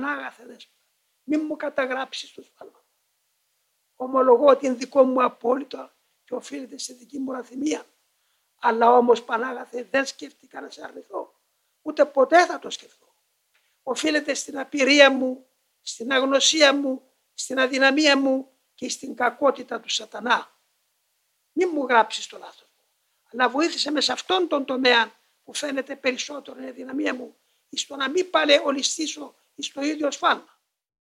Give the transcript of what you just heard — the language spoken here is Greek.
Πανάγαθε δέσποτα, μην μου καταγράψεις το σφάλμα. Ομολογώ ότι είναι δικό μου απόλυτο και οφείλεται στη δική μου ραθυμία. Αλλά όμως Πανάγαθε δεν σκέφτηκα να σε αρνηθώ. Ούτε ποτέ θα το σκεφτώ. Οφείλεται στην απειρία μου, στην αγνωσία μου, στην αδυναμία μου και στην κακότητα του σατανά. Μην μου γράψεις το λάθος μου, αλλά βοήθησε με σε αυτόν τον τομέα που φαίνεται περισσότερο είναι δυναμία μου, στο να μην πάλι ολιστήσω στο ίδιο σφάλμα.